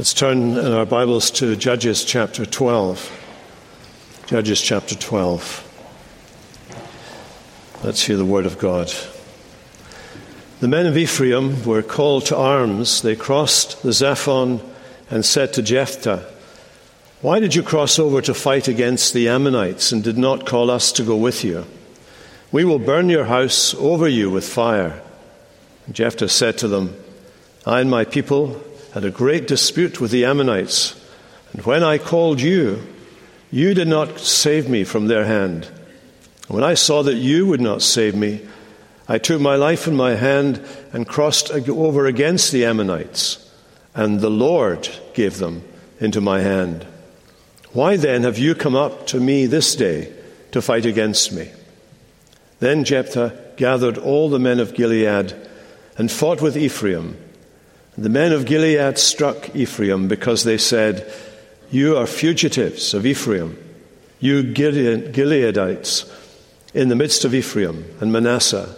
Let's turn in our Bibles to Judges chapter 12. Judges chapter 12. Let's hear the word of God. The men of Ephraim were called to arms. They crossed the Zaphon and said to Jephthah, Why did you cross over to fight against the Ammonites and did not call us to go with you? We will burn your house over you with fire. And Jephthah said to them, I and my people had a great dispute with the Ammonites, and when I called you, you did not save me from their hand. And When I saw that you would not save me, I took my life in my hand and crossed over against the Ammonites, and the Lord gave them into my hand. Why then have you come up to me this day to fight against me? Then Jephthah gathered all the men of Gilead and fought with Ephraim the men of Gilead struck Ephraim because they said, You are fugitives of Ephraim, you Gileadites, in the midst of Ephraim and Manasseh.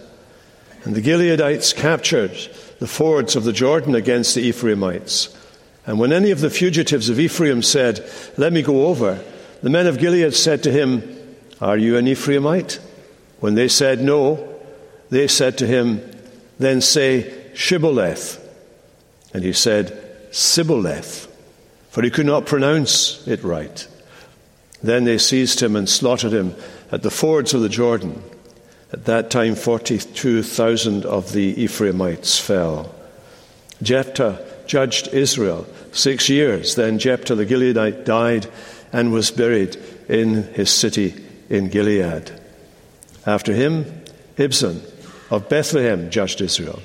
And the Gileadites captured the fords of the Jordan against the Ephraimites. And when any of the fugitives of Ephraim said, Let me go over, the men of Gilead said to him, Are you an Ephraimite? When they said no, they said to him, Then say Shibboleth and he said, Sibboleth, for he could not pronounce it right. Then they seized him and slaughtered him at the fords of the Jordan. At that time, 42,000 of the Ephraimites fell. Jephthah judged Israel six years. Then Jephthah the Gileadite died and was buried in his city in Gilead. After him, Ibzan of Bethlehem judged Israel.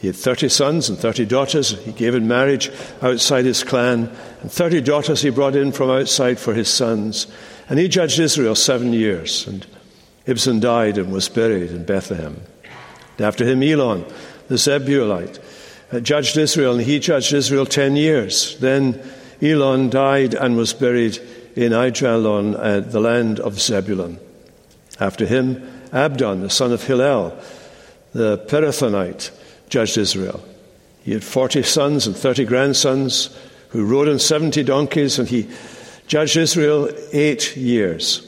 He had 30 sons and 30 daughters he gave in marriage outside his clan, and 30 daughters he brought in from outside for his sons. And he judged Israel seven years. And Ibzan died and was buried in Bethlehem. And after him, Elon, the Zebulite, uh, judged Israel, and he judged Israel 10 years. Then Elon died and was buried in Aijalon, uh, the land of Zebulun. After him, Abdon, the son of Hillel, the Pirathonite, judged Israel. He had 40 sons and 30 grandsons who rode on 70 donkeys, and he judged Israel eight years.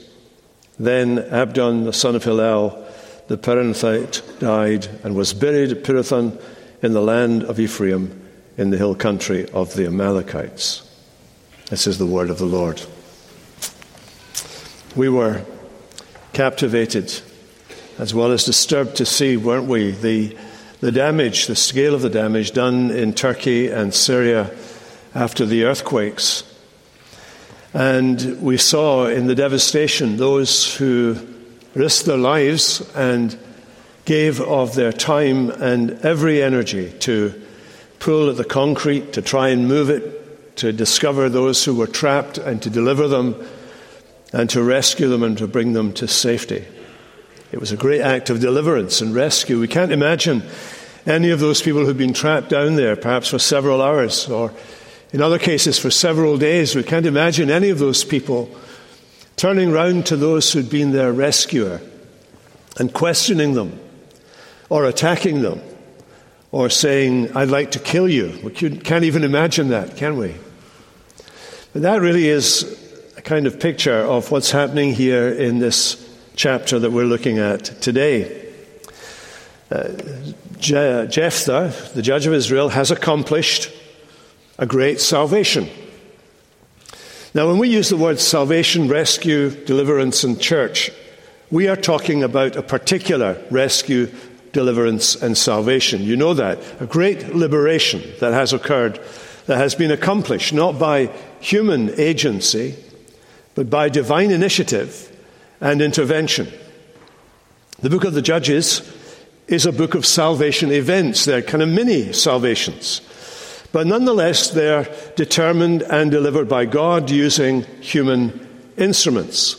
Then Abdon, the son of Hillel, the Pirathonite, died and was buried at Pirathon in the land of Ephraim in the hill country of the Amalekites. This is the word of the Lord. We were captivated as well as disturbed to see, weren't we, the the damage, the scale of the damage done in Turkey and Syria after the earthquakes. And we saw in the devastation those who risked their lives and gave of their time and every energy to pull at the concrete, to try and move it, to discover those who were trapped and to deliver them, and to rescue them and to bring them to safety. It was a great act of deliverance and rescue. We can't imagine any of those people who've been trapped down there, perhaps for several hours, or in other cases for several days. We can't imagine any of those people turning round to those who'd been their rescuer and questioning them, or attacking them, or saying, I'd like to kill you. We can't even imagine that, can we? But that really is a kind of picture of what's happening here in this chapter that we're looking at today. Uh, Je- Jephthah, the judge of Israel, has accomplished a great salvation. Now, when we use the words salvation, rescue, deliverance, and church, we are talking about a particular rescue, deliverance, and salvation. You know that. A great liberation that has occurred, that has been accomplished not by human agency, but by divine initiative and intervention. The book of the Judges is a book of salvation events. They're kind of mini salvations. But nonetheless, they're determined and delivered by God using human instruments.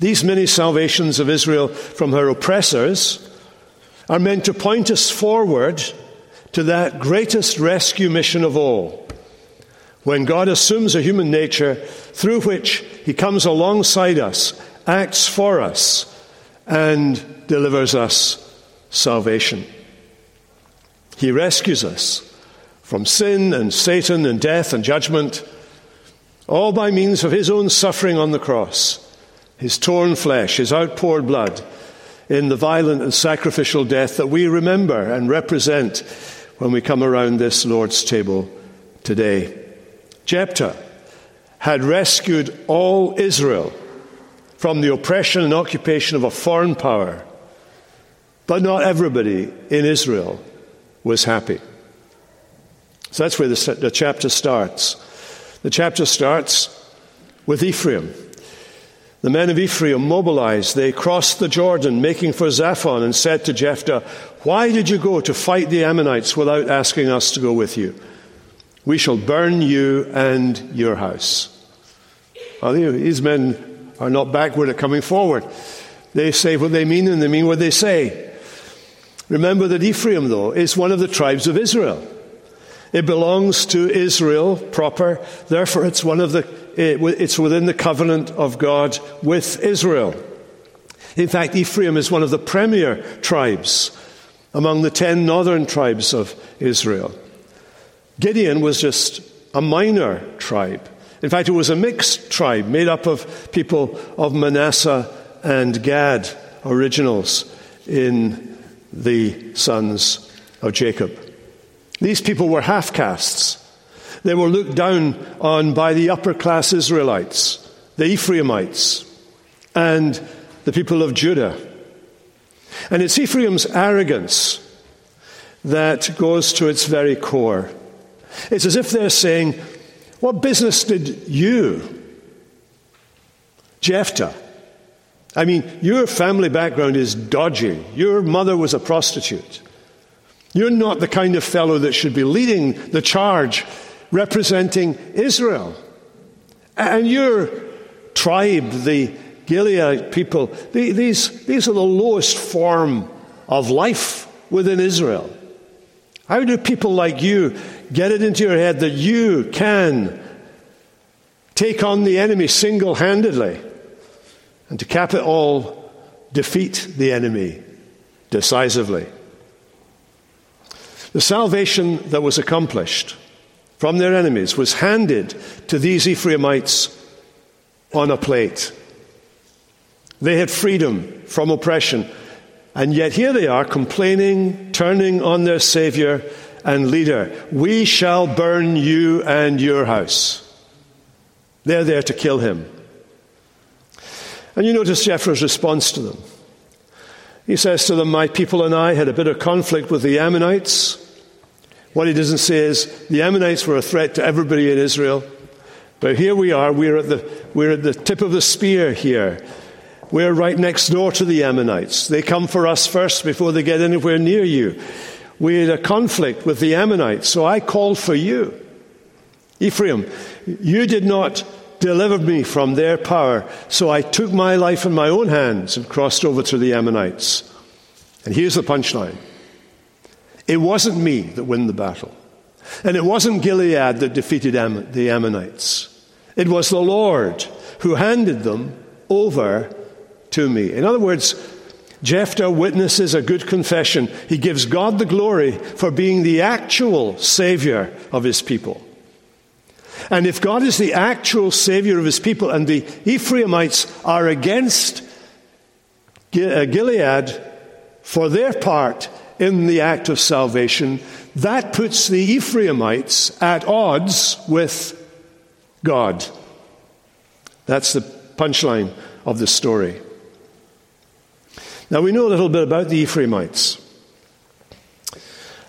These mini salvations of Israel from her oppressors are meant to point us forward to that greatest rescue mission of all. When God assumes a human nature through which he comes alongside us acts for us and delivers us salvation. He rescues us from sin and Satan and death and judgment, all by means of his own suffering on the cross, his torn flesh, his outpoured blood, in the violent and sacrificial death that we remember and represent when we come around this Lord's table today. Jephthah had rescued all Israel from the oppression and occupation of a foreign power, but not everybody in Israel was happy. So that's where the, the chapter starts. The chapter starts with Ephraim. The men of Ephraim mobilized. They crossed the Jordan, making for Zaphon, and said to Jephthah, Why did you go to fight the Ammonites without asking us to go with you? We shall burn you and your house. Well, these men are not backward at coming forward. They say what they mean and they mean what they say. Remember that Ephraim, though, is one of the tribes of Israel. It belongs to Israel proper. Therefore, it's one of the, it's within the covenant of God with Israel. In fact, Ephraim is one of the premier tribes among the ten northern tribes of Israel. Gideon was just a minor tribe. In fact, it was a mixed tribe made up of people of Manasseh and Gad, originals in the sons of Jacob. These people were half castes. They were looked down on by the upper class Israelites, the Ephraimites, and the people of Judah. And it's Ephraim's arrogance that goes to its very core. It's as if they're saying, What business did you, Jephthah? I mean, your family background is dodgy. Your mother was a prostitute. You're not the kind of fellow that should be leading the charge representing Israel. And your tribe, the Gilead people, these, these are the lowest form of life within Israel. How do people like you get it into your head that you can take on the enemy single handedly and to cap it all, defeat the enemy decisively? The salvation that was accomplished from their enemies was handed to these Ephraimites on a plate. They had freedom from oppression, and yet here they are complaining, turning on their Savior and leader. We shall burn you and your house. They're there to kill him. And you notice Jephthah's response to them. He says to them, My people and I had a bit of conflict with the Ammonites. What he doesn't say is the Ammonites were a threat to everybody in Israel. But here we are, we're at the, we're at the tip of the spear here. We're right next door to the Ammonites. They come for us first before they get anywhere near you. We had a conflict with the Ammonites, so I called for you. Ephraim, you did not deliver me from their power, so I took my life in my own hands and crossed over to the Ammonites. And here's the punchline it wasn't me that won the battle. And it wasn't Gilead that defeated Am- the Ammonites. It was the Lord who handed them over to me. In other words, Jephthah witnesses a good confession. He gives God the glory for being the actual Savior of his people. And if God is the actual Savior of his people and the Ephraimites are against uh, Gilead for their part in the act of salvation, that puts the Ephraimites at odds with God. That's the punchline of the story. Now, we know a little bit about the Ephraimites.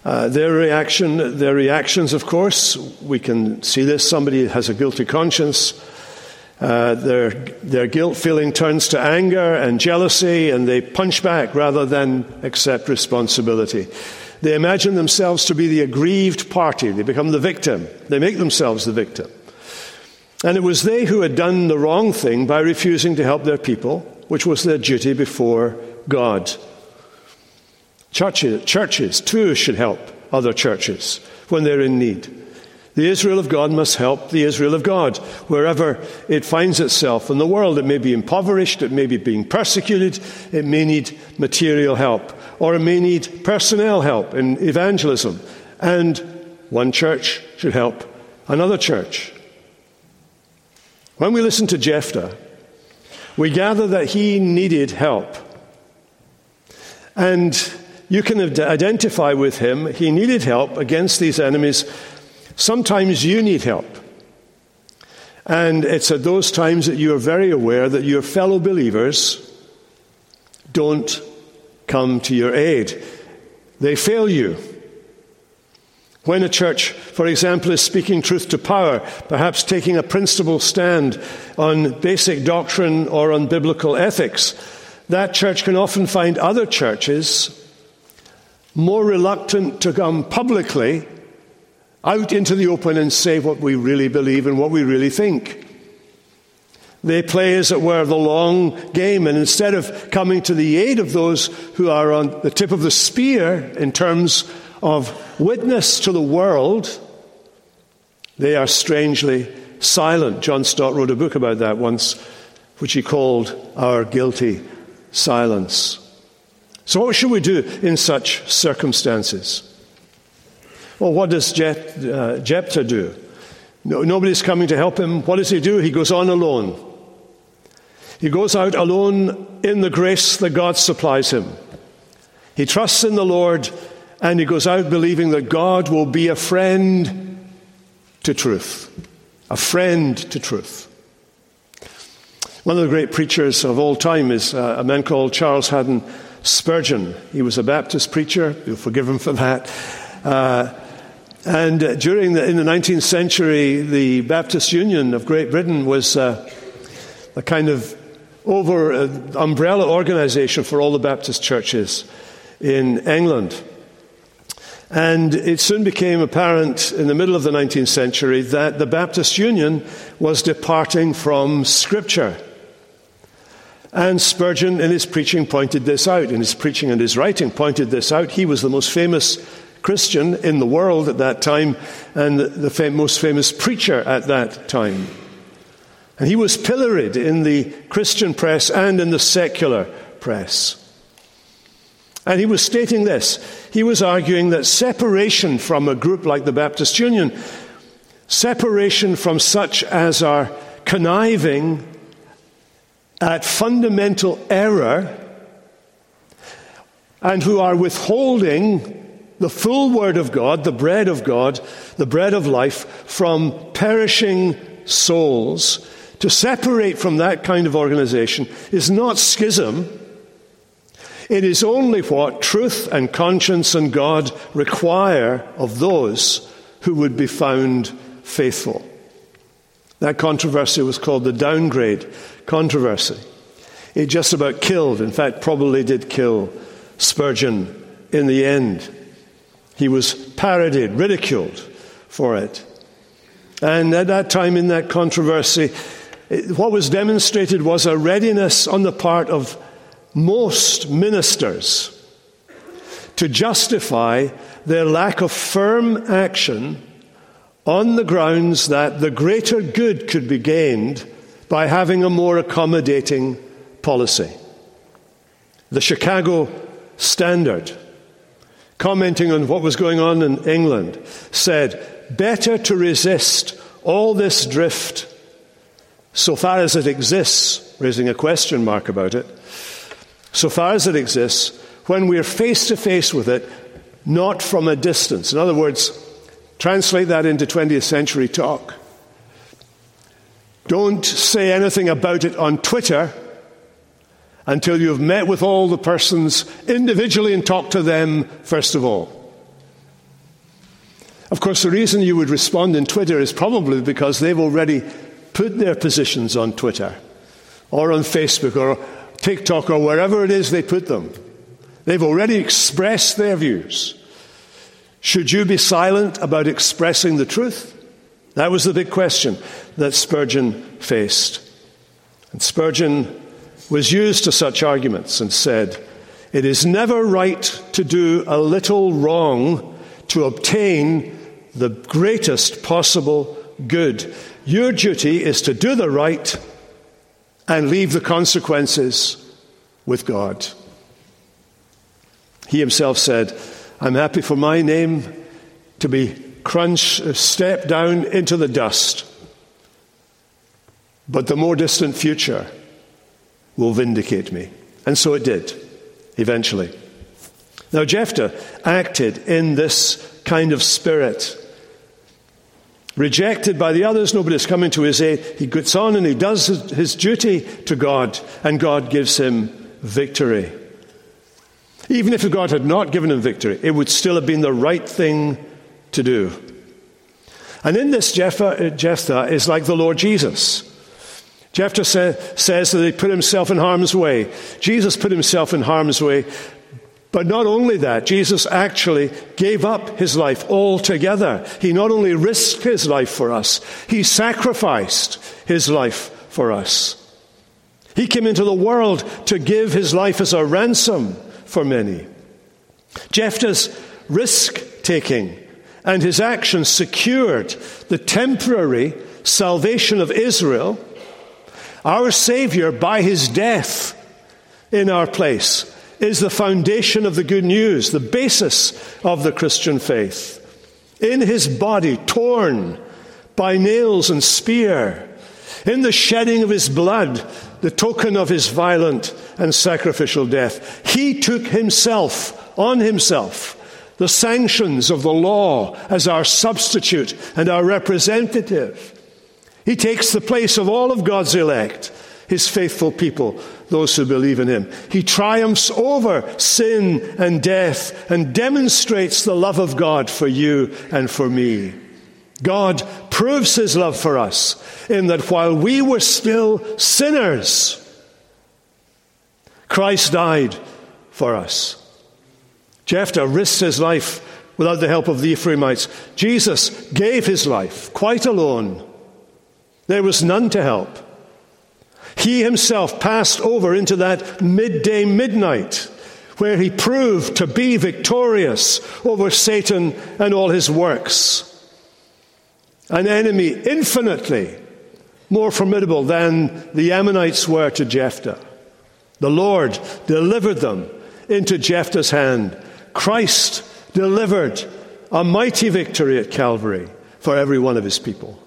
Uh, their reaction, their reactions, of course, we can see this. Somebody has a guilty conscience. Uh, their, their guilt feeling turns to anger and jealousy, and they punch back rather than accept responsibility. They imagine themselves to be the aggrieved party. They become the victim. They make themselves the victim. And it was they who had done the wrong thing by refusing to help their people, which was their duty before God. Churches, churches too should help other churches when they're in need. The Israel of God must help the Israel of God wherever it finds itself in the world. It may be impoverished, it may be being persecuted, it may need material help, or it may need personnel help in evangelism. And one church should help another church. When we listen to Jephthah, we gather that he needed help. And you can identify with him. He needed help against these enemies. Sometimes you need help. And it's at those times that you are very aware that your fellow believers don't come to your aid. They fail you. When a church, for example, is speaking truth to power, perhaps taking a principled stand on basic doctrine or on biblical ethics, that church can often find other churches more reluctant to come publicly out into the open and say what we really believe and what we really think. They play, as it were, the long game, and instead of coming to the aid of those who are on the tip of the spear in terms of witness to the world, they are strangely silent. John Stott wrote a book about that once, which he called Our Guilty Silence. So, what should we do in such circumstances? Well, what does uh, Jephthah do? No, nobody's coming to help him. What does he do? He goes on alone. He goes out alone in the grace that God supplies him. He trusts in the Lord and he goes out believing that God will be a friend to truth. A friend to truth. One of the great preachers of all time is uh, a man called Charles Haddon Spurgeon. He was a Baptist preacher. You'll forgive him for that. Uh, and during the, in the 19th century, the Baptist Union of Great Britain was uh, a kind of over uh, umbrella organization for all the Baptist churches in England. And it soon became apparent in the middle of the 19th century that the Baptist Union was departing from Scripture. And Spurgeon, in his preaching, pointed this out. In his preaching and his writing, pointed this out. He was the most famous Christian in the world at that time and the fam- most famous preacher at that time. And he was pilloried in the Christian press and in the secular press. And he was stating this. He was arguing that separation from a group like the Baptist Union, separation from such as are conniving at fundamental error and who are withholding the full Word of God, the bread of God, the bread of life, from perishing souls to separate from that kind of organization is not schism. It is only what truth and conscience and God require of those who would be found faithful. That controversy was called the downgrade controversy. It just about killed, in fact, probably did kill Spurgeon in the end. He was parodied, ridiculed for it. And at that time in that controversy, what was demonstrated was a readiness on the part of most ministers to justify their lack of firm action on the grounds that the greater good could be gained by having a more accommodating policy. The Chicago Standard, commenting on what was going on in England, said, Better to resist all this drift so far as it exists, raising a question mark about it, so far as it exists, when we're face to face with it, not from a distance. In other words, translate that into 20th century talk. Don't say anything about it on Twitter until you've met with all the persons individually and talked to them first of all. Of course, the reason you would respond in Twitter is probably because they've already put their positions on Twitter or on Facebook or TikTok or wherever it is they put them. They've already expressed their views. Should you be silent about expressing the truth? That was the big question that Spurgeon faced. And Spurgeon was used to such arguments and said, It is never right to do a little wrong to obtain the greatest possible good. Your duty is to do the right and leave the consequences with God. He himself said, I'm happy for my name to be crunched, step down into the dust. But the more distant future will vindicate me. And so it did, eventually. Now, Jephthah acted in this kind of spirit. Rejected by the others, nobody's coming to his aid. He gets on and he does his duty to God, and God gives him victory. Even if God had not given him victory, it would still have been the right thing to do. And in this, Jephthah, Jephthah is like the Lord Jesus. Jephthah say, says that he put himself in harm's way. Jesus put himself in harm's way. But not only that, Jesus actually gave up his life altogether. He not only risked his life for us, he sacrificed his life for us. He came into the world to give his life as a ransom for many. Jephthah's risk taking and his actions secured the temporary salvation of Israel our Savior, by his death in our place, is the foundation of the good news, the basis of the Christian faith. In his body, torn by nails and spear, in the shedding of his blood, the token of his violent and sacrificial death, he took himself on himself the sanctions of the law as our substitute and our representative. He takes the place of all of God's elect, his faithful people, those who believe in him. He triumphs over sin and death and demonstrates the love of God for you and for me. God proves his love for us in that while we were still sinners, Christ died for us. Jephthah risked his life without the help of the Ephraimites. Jesus gave his life quite alone there was none to help. He himself passed over into that midday midnight where he proved to be victorious over Satan and all his works. An enemy infinitely more formidable than the Ammonites were to Jephthah. The Lord delivered them into Jephthah's hand. Christ delivered a mighty victory at Calvary for every one of his people.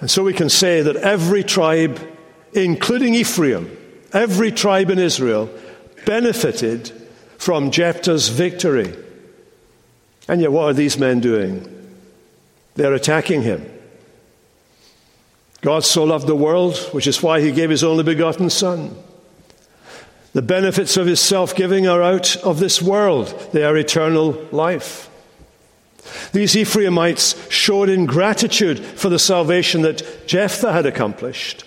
And so we can say that every tribe, including Ephraim, every tribe in Israel, benefited from Jephthah's victory. And yet, what are these men doing? They're attacking him. God so loved the world, which is why he gave his only begotten Son. The benefits of his self giving are out of this world, they are eternal life. These Ephraimites showed ingratitude for the salvation that Jephthah had accomplished.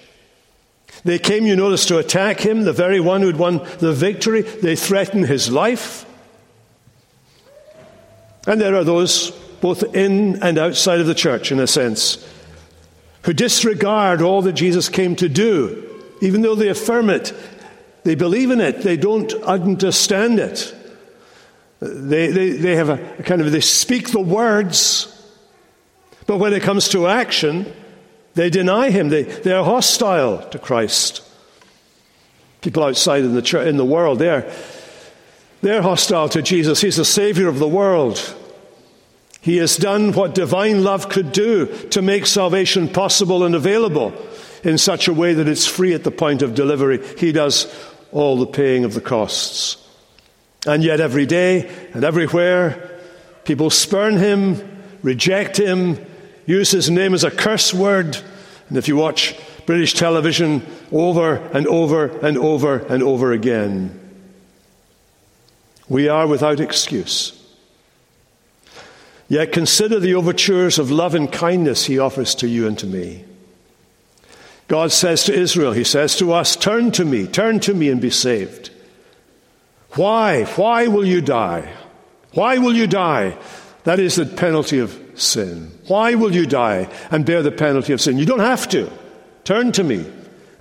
They came, you notice, to attack him, the very one who'd won the victory. They threatened his life. And there are those, both in and outside of the church, in a sense, who disregard all that Jesus came to do, even though they affirm it. They believe in it, they don't understand it. They, they, they have a, kind of, they speak the words, but when it comes to action, they deny him. They, they are hostile to Christ. People outside in the, church, in the world, they're, they're hostile to Jesus. He's the Savior of the world. He has done what divine love could do to make salvation possible and available in such a way that it's free at the point of delivery. He does all the paying of the costs. And yet, every day and everywhere, people spurn him, reject him, use his name as a curse word. And if you watch British television over and over and over and over again, we are without excuse. Yet consider the overtures of love and kindness he offers to you and to me. God says to Israel, He says to us, Turn to me, turn to me and be saved. Why? Why will you die? Why will you die? That is the penalty of sin. Why will you die and bear the penalty of sin? You don't have to. Turn to me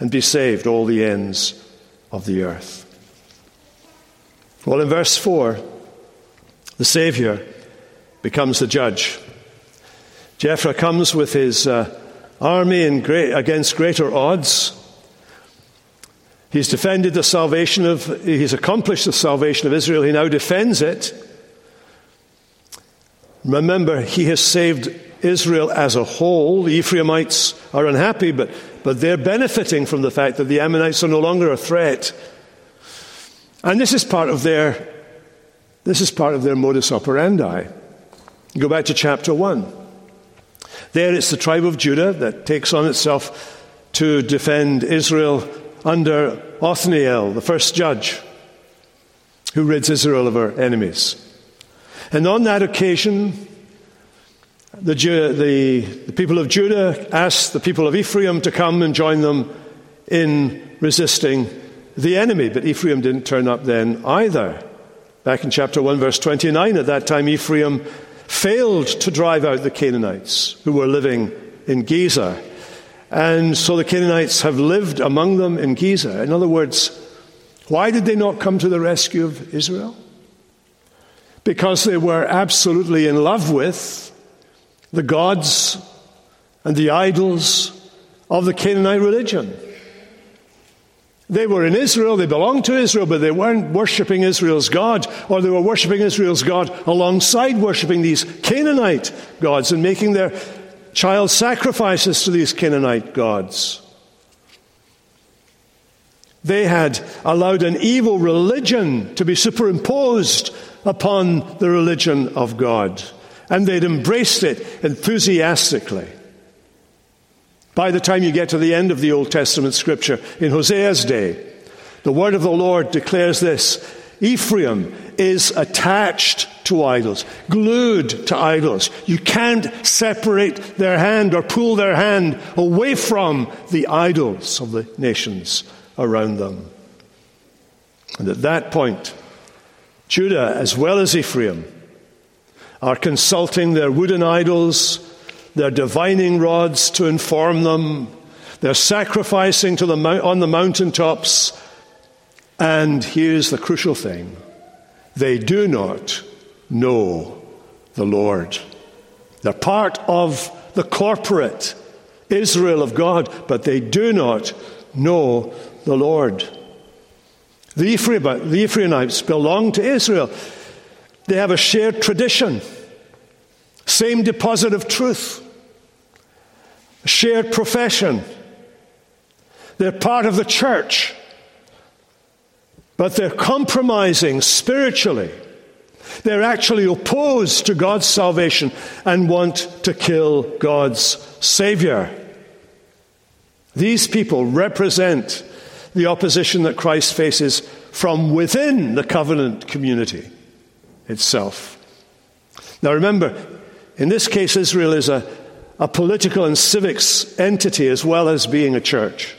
and be saved, all the ends of the earth. Well, in verse 4, the Savior becomes the judge. Jephthah comes with his uh, army great, against greater odds. He's defended the salvation of, he's accomplished the salvation of Israel. He now defends it. Remember, he has saved Israel as a whole. The Ephraimites are unhappy, but, but they're benefiting from the fact that the Ammonites are no longer a threat. And this is part of their, this is part of their modus operandi. Go back to chapter 1. There it's the tribe of Judah that takes on itself to defend Israel under Othniel, the first judge, who rids Israel of her enemies. And on that occasion, the, the, the, people of Judah asked the people of Ephraim to come and join them in resisting the enemy, but Ephraim didn't turn up then either. Back in chapter 1, verse 29, at that time, Ephraim failed to drive out the Canaanites who were living in Gezer. And so the Canaanites have lived among them in Gezer. In other words, why did they not come to the rescue of Israel? Because they were absolutely in love with the gods and the idols of the Canaanite religion. They were in Israel, they belonged to Israel, but they weren't worshipping Israel's God, or they were worshipping Israel's God alongside worshipping these Canaanite gods and making their child sacrifices to these Canaanite gods. They had allowed an evil religion to be superimposed upon the religion of God, and they'd embraced it enthusiastically. By the time you get to the end of the Old Testament scripture, in Hosea's day, the word of the Lord declares this Ephraim is attached to idols, glued to idols. You can't separate their hand or pull their hand away from the idols of the nations around them. And at that point, Judah, as well as Ephraim, are consulting their wooden idols their divining rods to inform them. They're sacrificing to the, on the mountaintops. And here's the crucial thing they do not know the Lord. They're part of the corporate Israel of God, but they do not know the Lord. The, Ephraimites belong to Israel. They have a shared tradition, same deposit of truth shared profession. They're part of the church, but they're compromising spiritually. They're actually opposed to God's salvation and want to kill God's Savior. These people represent the opposition that Christ faces from within the covenant community itself. Now remember, in this case, Israel is a a political and civics entity as well as being a church.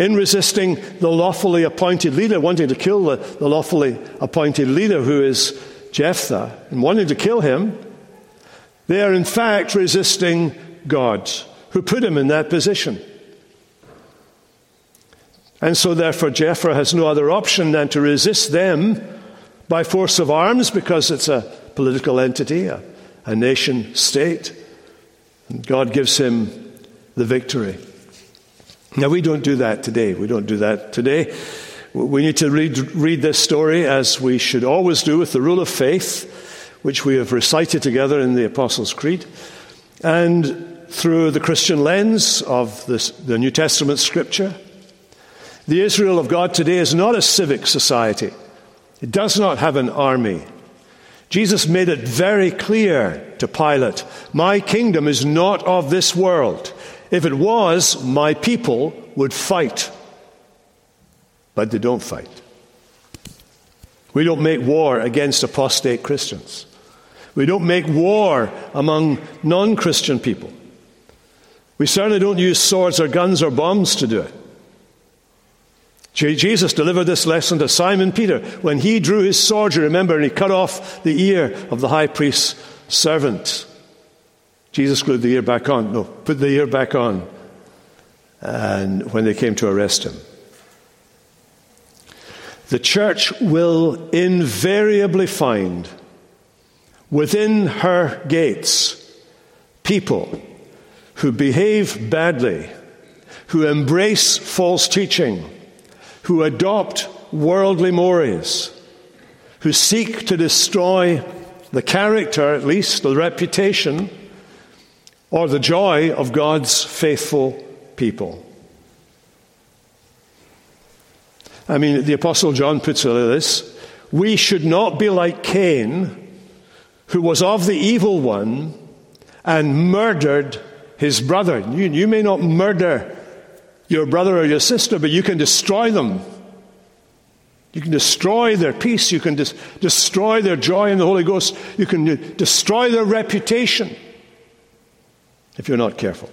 In resisting the lawfully appointed leader, wanting to kill the, the lawfully appointed leader who is Jephthah, and wanting to kill him, they are in fact resisting God, who put him in that position. And so, therefore, Jephthah has no other option than to resist them by force of arms because it's a political entity, a, a nation state. And God gives him the victory. Now, we don't do that today. We don't do that today. We need to read, read this story as we should always do with the rule of faith, which we have recited together in the Apostles' Creed, and through the Christian lens of this, the New Testament scripture. The Israel of God today is not a civic society, it does not have an army. Jesus made it very clear to Pilate My kingdom is not of this world. If it was, my people would fight. But they don't fight. We don't make war against apostate Christians. We don't make war among non Christian people. We certainly don't use swords or guns or bombs to do it. Jesus delivered this lesson to Simon Peter when he drew his sword, you remember, and he cut off the ear of the high priest's servant. Jesus glued the ear back on. No, put the ear back on. And when they came to arrest him, the church will invariably find within her gates people who behave badly, who embrace false teaching who adopt worldly mores, who seek to destroy the character, at least, the reputation, or the joy of God's faithful people. I mean, the Apostle John puts it like this We should not be like Cain, who was of the evil one and murdered his brother. You, you may not murder your brother or your sister, but you can destroy them. You can destroy their peace. You can dis- destroy their joy in the Holy Ghost. You can destroy their reputation if you're not careful.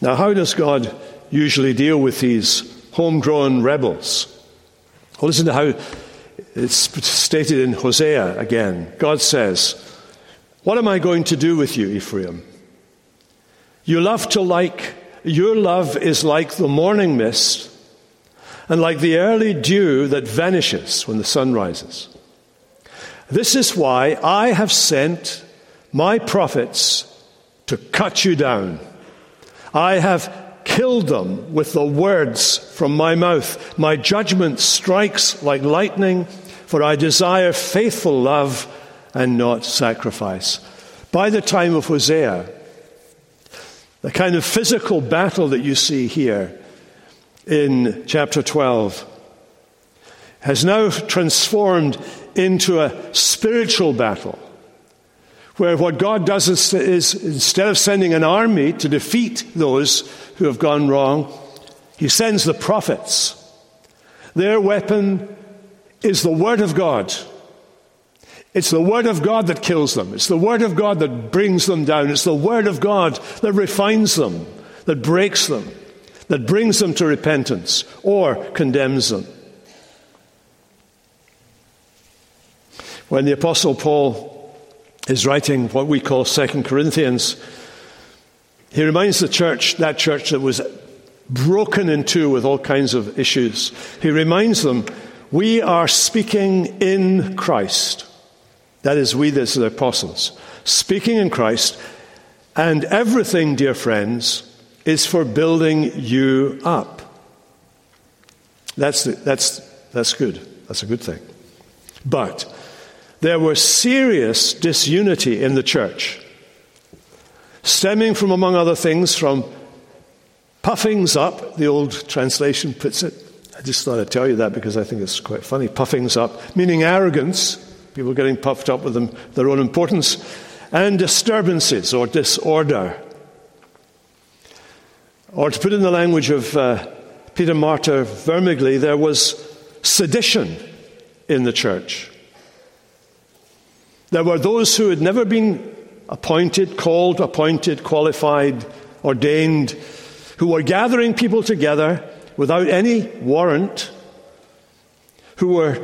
Now, how does God usually deal with these homegrown rebels? Well, listen to how it's stated in Hosea again. God says, What am I going to do with you, Ephraim? You love to like, your love is like the morning mist and like the early dew that vanishes when the sun rises. This is why I have sent my prophets to cut you down. I have killed them with the words from my mouth. My judgment strikes like lightning, for I desire faithful love and not sacrifice. By the time of Hosea, the kind of physical battle that you see here in chapter 12 has now transformed into a spiritual battle where what God does is, is, instead of sending an army to defeat those who have gone wrong, He sends the prophets. Their weapon is the Word of God. It's the Word of God that kills them. It's the Word of God that brings them down. It's the Word of God that refines them, that breaks them, that brings them to repentance or condemns them. When the Apostle Paul is writing what we call Second Corinthians. He reminds the church, that church that was broken in two with all kinds of issues, he reminds them, we are speaking in Christ. That is, we, as the apostles, speaking in Christ, and everything, dear friends, is for building you up. That's, the, that's, that's good. That's a good thing. But there was serious disunity in the church, stemming from, among other things, from puffings up, the old translation puts it. I just thought I'd tell you that because I think it's quite funny. Puffings up, meaning arrogance, people getting puffed up with them, their own importance, and disturbances or disorder. Or to put in the language of uh, Peter Martyr Vermigli, there was sedition in the church. There were those who had never been appointed, called, appointed, qualified, ordained, who were gathering people together without any warrant, who were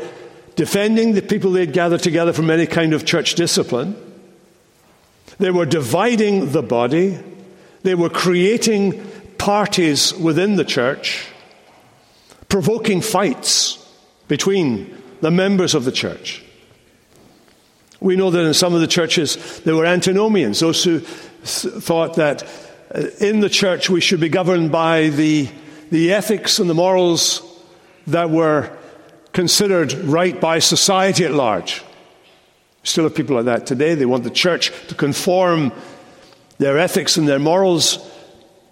defending the people they'd gathered together from any kind of church discipline. They were dividing the body. They were creating parties within the church, provoking fights between the members of the church. We know that in some of the churches there were antinomians, those who thought that uh, in the church we should be governed by the, the ethics and the morals that were considered right by society at large. Still have people like that today. They want the church to conform their ethics and their morals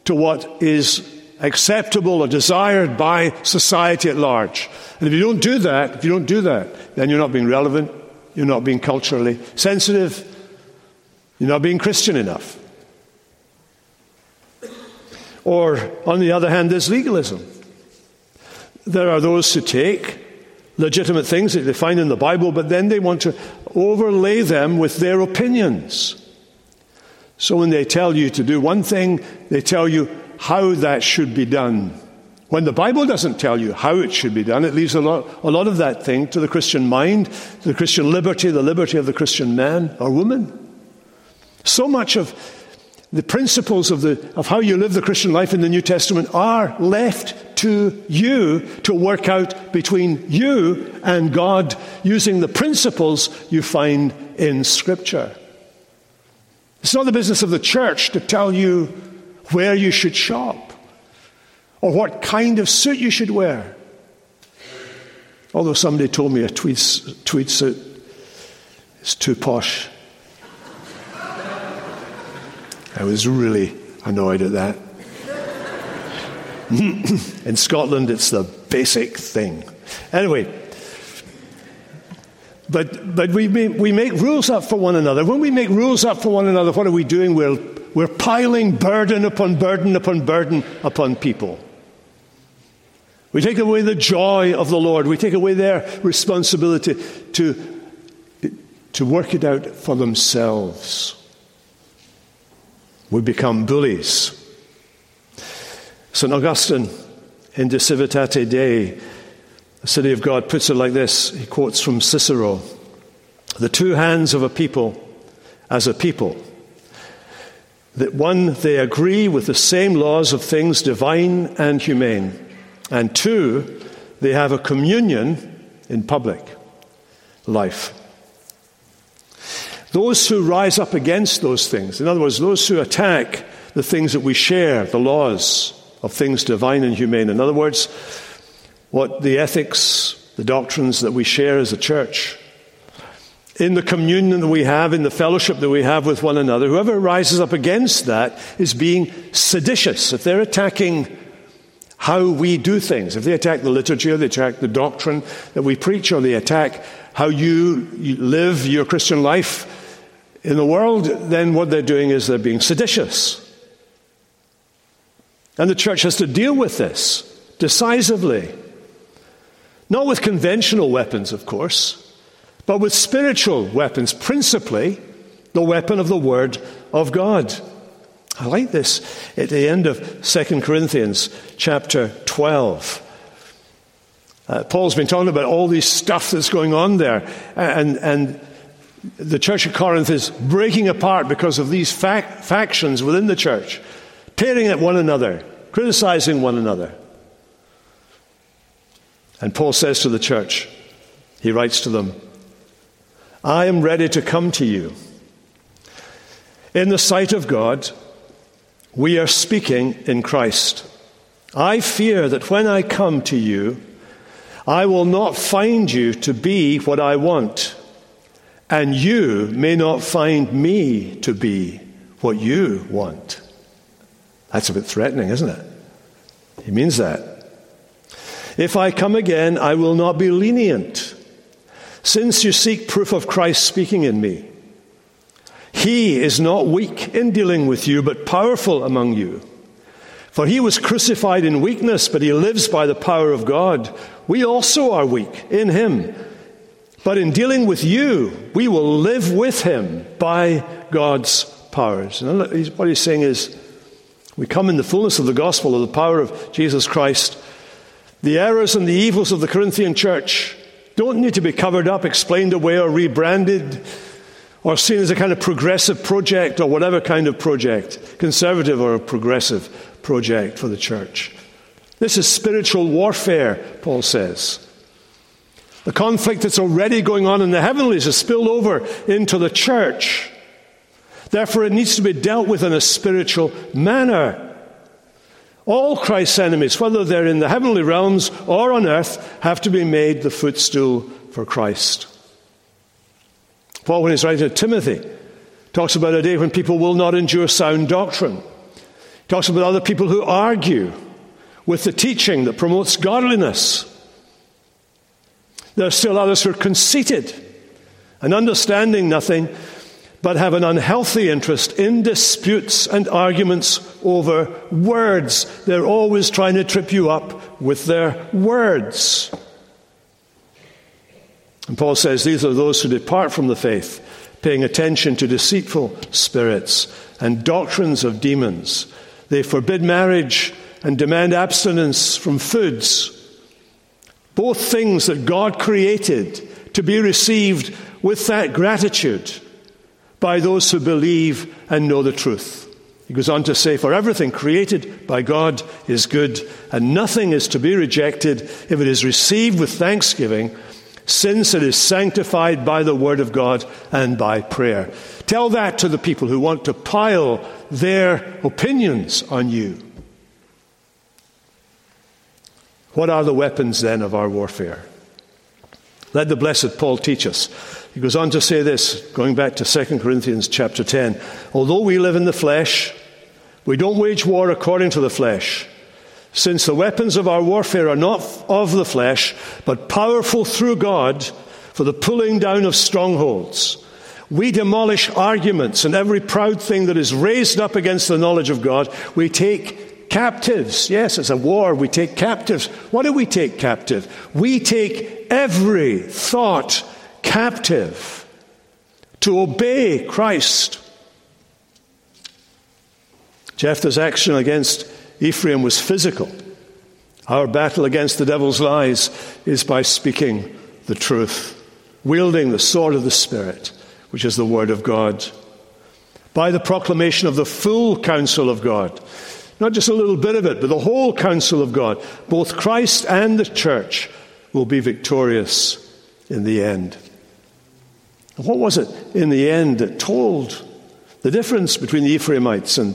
to what is acceptable or desired by society at large. And if you don't do that, if you don't do that, then you're not being relevant, you're not being culturally sensitive. You're not being Christian enough. Or, on the other hand, there's legalism. There are those who take legitimate things that they find in the Bible, but then they want to overlay them with their opinions. So when they tell you to do one thing, they tell you how that should be done. When the Bible doesn't tell you how it should be done, it leaves a lot, a lot of that thing to the Christian mind, to the Christian liberty, the liberty of the Christian man or woman. So much of the principles of, the, of how you live the Christian life in the New Testament are left to you to work out between you and God using the principles you find in Scripture. It's not the business of the church to tell you where you should shop or what kind of suit you should wear, Although somebody told me a tweed, tweed suit is too posh. I was really annoyed at that. In Scotland, it's the basic thing. Anyway, but, but we, we make rules up for one another. When we make rules up for one another, what are we doing? We're, we're piling burden upon burden upon burden upon people. We take away the joy of the Lord. We take away their responsibility to, to work it out for themselves. We become bullies. St. Augustine in De Civitate Dei the City of God puts it like this he quotes from Cicero The two hands of a people as a people. That one, they agree with the same laws of things divine and humane. And two, they have a communion in public life. Those who rise up against those things, in other words, those who attack the things that we share, the laws of things divine and humane, in other words, what the ethics, the doctrines that we share as a church, in the communion that we have, in the fellowship that we have with one another, whoever rises up against that is being seditious. If they're attacking how we do things, if they attack the liturgy or they attack the doctrine that we preach or they attack how you, you live your Christian life in the world, then what they're doing is they're being seditious. And the church has to deal with this decisively. Not with conventional weapons, of course, but with spiritual weapons, principally the weapon of the Word of God. I like this at the end of 2 Corinthians chapter 12. Uh, Paul's been talking about all this stuff that's going on there, and, and the church of Corinth is breaking apart because of these fac- factions within the church, tearing at one another, criticizing one another. And Paul says to the church, he writes to them, I am ready to come to you. In the sight of God, we are speaking in Christ. I fear that when I come to you, I will not find you to be what I want, and you may not find me to be what you want. That's a bit threatening, isn't it? He means that. If I come again, I will not be lenient, since you seek proof of Christ speaking in me. He is not weak in dealing with you, but powerful among you. For he was crucified in weakness, but he lives by the power of God. We also are weak in him. But in dealing with you, we will live with him by God's powers. And what he's saying is, we come in the fullness of the gospel of the power of Jesus Christ the errors and the evils of the Corinthian church don't need to be covered up, explained away, or rebranded, or seen as a kind of progressive project or whatever kind of project, conservative or progressive project for the church. This is spiritual warfare, Paul says. The conflict that's already going on in the heavenlies has spilled over into the church. Therefore, it needs to be dealt with in a spiritual manner. All Christ's enemies, whether they're in the heavenly realms or on earth, have to be made the footstool for Christ. Paul, when he's writing to Timothy, talks about a day when people will not endure sound doctrine. He talks about other people who argue with the teaching that promotes godliness. There are still others who are conceited and understanding nothing but have an unhealthy interest in disputes and arguments over words. They're always trying to trip you up with their words. And Paul says these are those who depart from the faith, paying attention to deceitful spirits and doctrines of demons. They forbid marriage and demand abstinence from foods, both things that God created to be received with that gratitude by those who believe and know the truth. He goes on to say, For everything created by God is good, and nothing is to be rejected if it is received with thanksgiving, since it is sanctified by the word of God and by prayer. Tell that to the people who want to pile their opinions on you. What are the weapons then of our warfare? Let the blessed Paul teach us. He goes on to say this, going back to 2 Corinthians chapter 10. Although we live in the flesh, we don't wage war according to the flesh. Since the weapons of our warfare are not of the flesh, but powerful through God for the pulling down of strongholds. We demolish arguments and every proud thing that is raised up against the knowledge of God. We take captives. Yes, it's a war. We take captives. What do we take captive? We take every thought captive to obey Christ. Jephthah's action against Ephraim was physical. Our battle against the devil's lies is by speaking the truth, wielding the sword of the Spirit which is the Word of God, by the proclamation of the full counsel of God. Not just a little bit of it, but the whole counsel of God. Both Christ and the church will be victorious in the end. what was it in the end that told the difference between the Ephraimites and,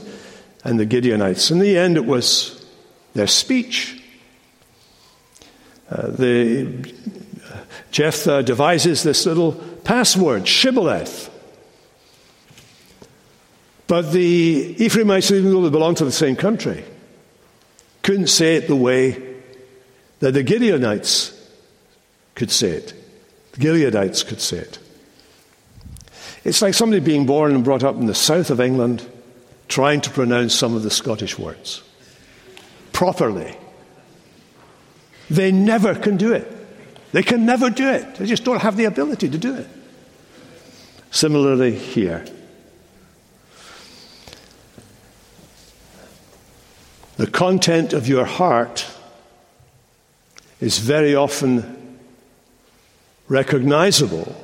and the Gideonites? In the end, it was their speech. Uh, the, Jephthah devises this little password, Shibboleth. But the Ephraimites, even though they belonged to the same country, couldn't say it the way that the Gideonites could say it. The Gileadites could say it. It's like somebody being born and brought up in the south of England trying to pronounce some of the Scottish words properly. They never can do it. They can never do it. They just don't have the ability to do it. Similarly, here. The content of your heart is very often recognizable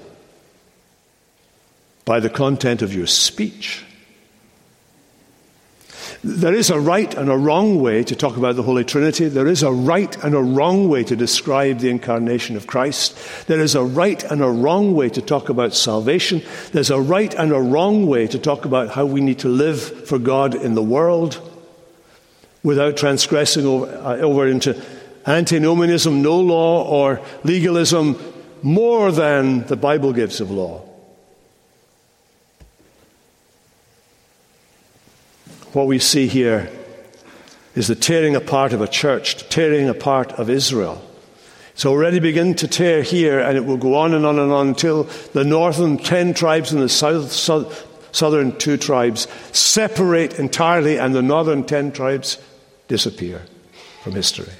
by the content of your speech. There is a right and a wrong way to talk about the Holy Trinity. There is a right and a wrong way to describe the incarnation of Christ. There is a right and a wrong way to talk about salvation. There's a right and a wrong way to talk about how we need to live for God in the world without transgressing over, uh, over into antinomianism, no law, or legalism more than the Bible gives of law. What we see here is the tearing apart of a church, the tearing apart of Israel. It's already begun to tear here, and it will go on and on and on until the northern ten tribes and the south, southern two tribes separate entirely, and the northern ten tribes disappear from history.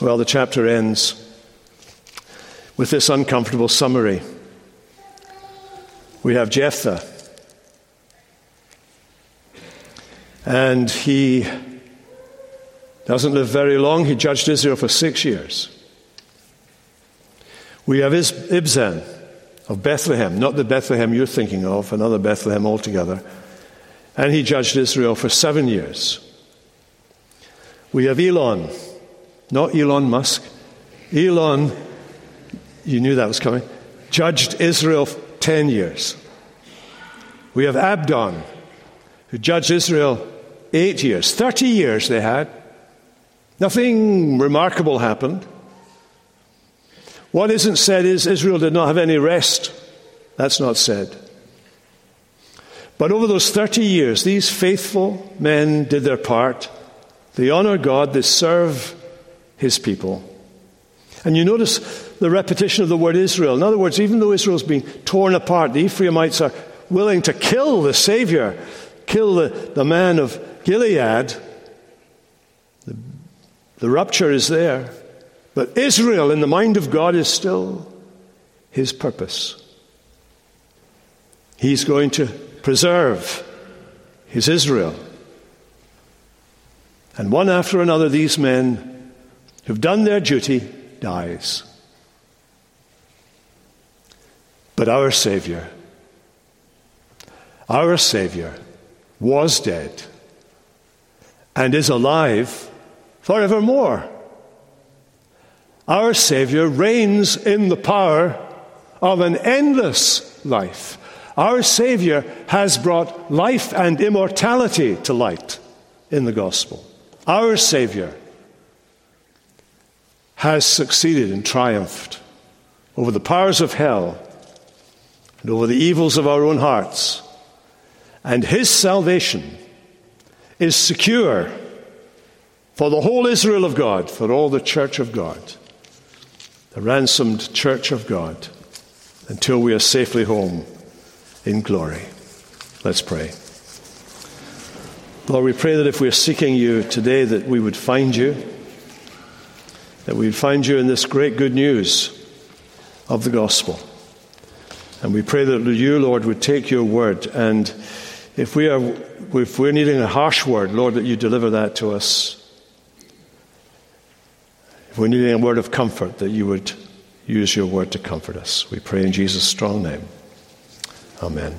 Well, the chapter ends with this uncomfortable summary. We have Jephthah And he doesn't live very long. He judged Israel for six years. We have Ibzan of Bethlehem, not the Bethlehem you're thinking of, another Bethlehem altogether. And he judged Israel for seven years. We have Elon, not Elon Musk. Elon, you knew that was coming, judged Israel 10 years. We have Abdon, who judged Israel eight years. 30 years they had. Nothing remarkable happened. What isn't said is Israel did not have any rest. That's not said. But over those 30 years, these faithful men did their part. They honor God, they serve his people. And you notice the repetition of the word Israel. In other words, even though Israel's being torn apart, the Ephraimites are willing to kill the Savior kill the, the man of Gilead, the, the rupture is there. But Israel, in the mind of God, is still his purpose. He's going to preserve his Israel. And one after another, these men who've done their duty dies. But our Savior, our Savior, was dead and is alive forevermore. Our Savior reigns in the power of an endless life. Our Savior has brought life and immortality to light in the gospel. Our Savior has succeeded and triumphed over the powers of hell and over the evils of our own hearts. And his salvation is secure for the whole Israel of God, for all the church of God, the ransomed church of God, until we are safely home in glory. Let's pray. Lord, we pray that if we're seeking you today, that we would find you, that we would find you in this great good news of the gospel. And we pray that you, Lord, would take your word and if we are if we're needing a harsh word, Lord, that you deliver that to us. If we're needing a word of comfort, that you would use your word to comfort us. We pray in Jesus' strong name. Amen.